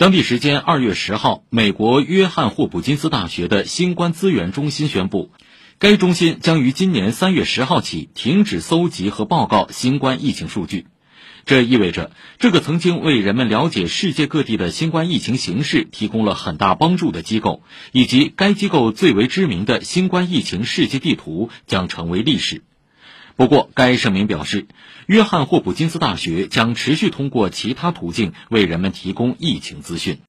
当地时间二月十号，美国约翰霍普金斯大学的新冠资源中心宣布，该中心将于今年三月十号起停止搜集和报告新冠疫情数据。这意味着，这个曾经为人们了解世界各地的新冠疫情形势提供了很大帮助的机构，以及该机构最为知名的新冠疫情世界地图将成为历史。不过，该声明表示，约翰霍普金斯大学将持续通过其他途径为人们提供疫情资讯。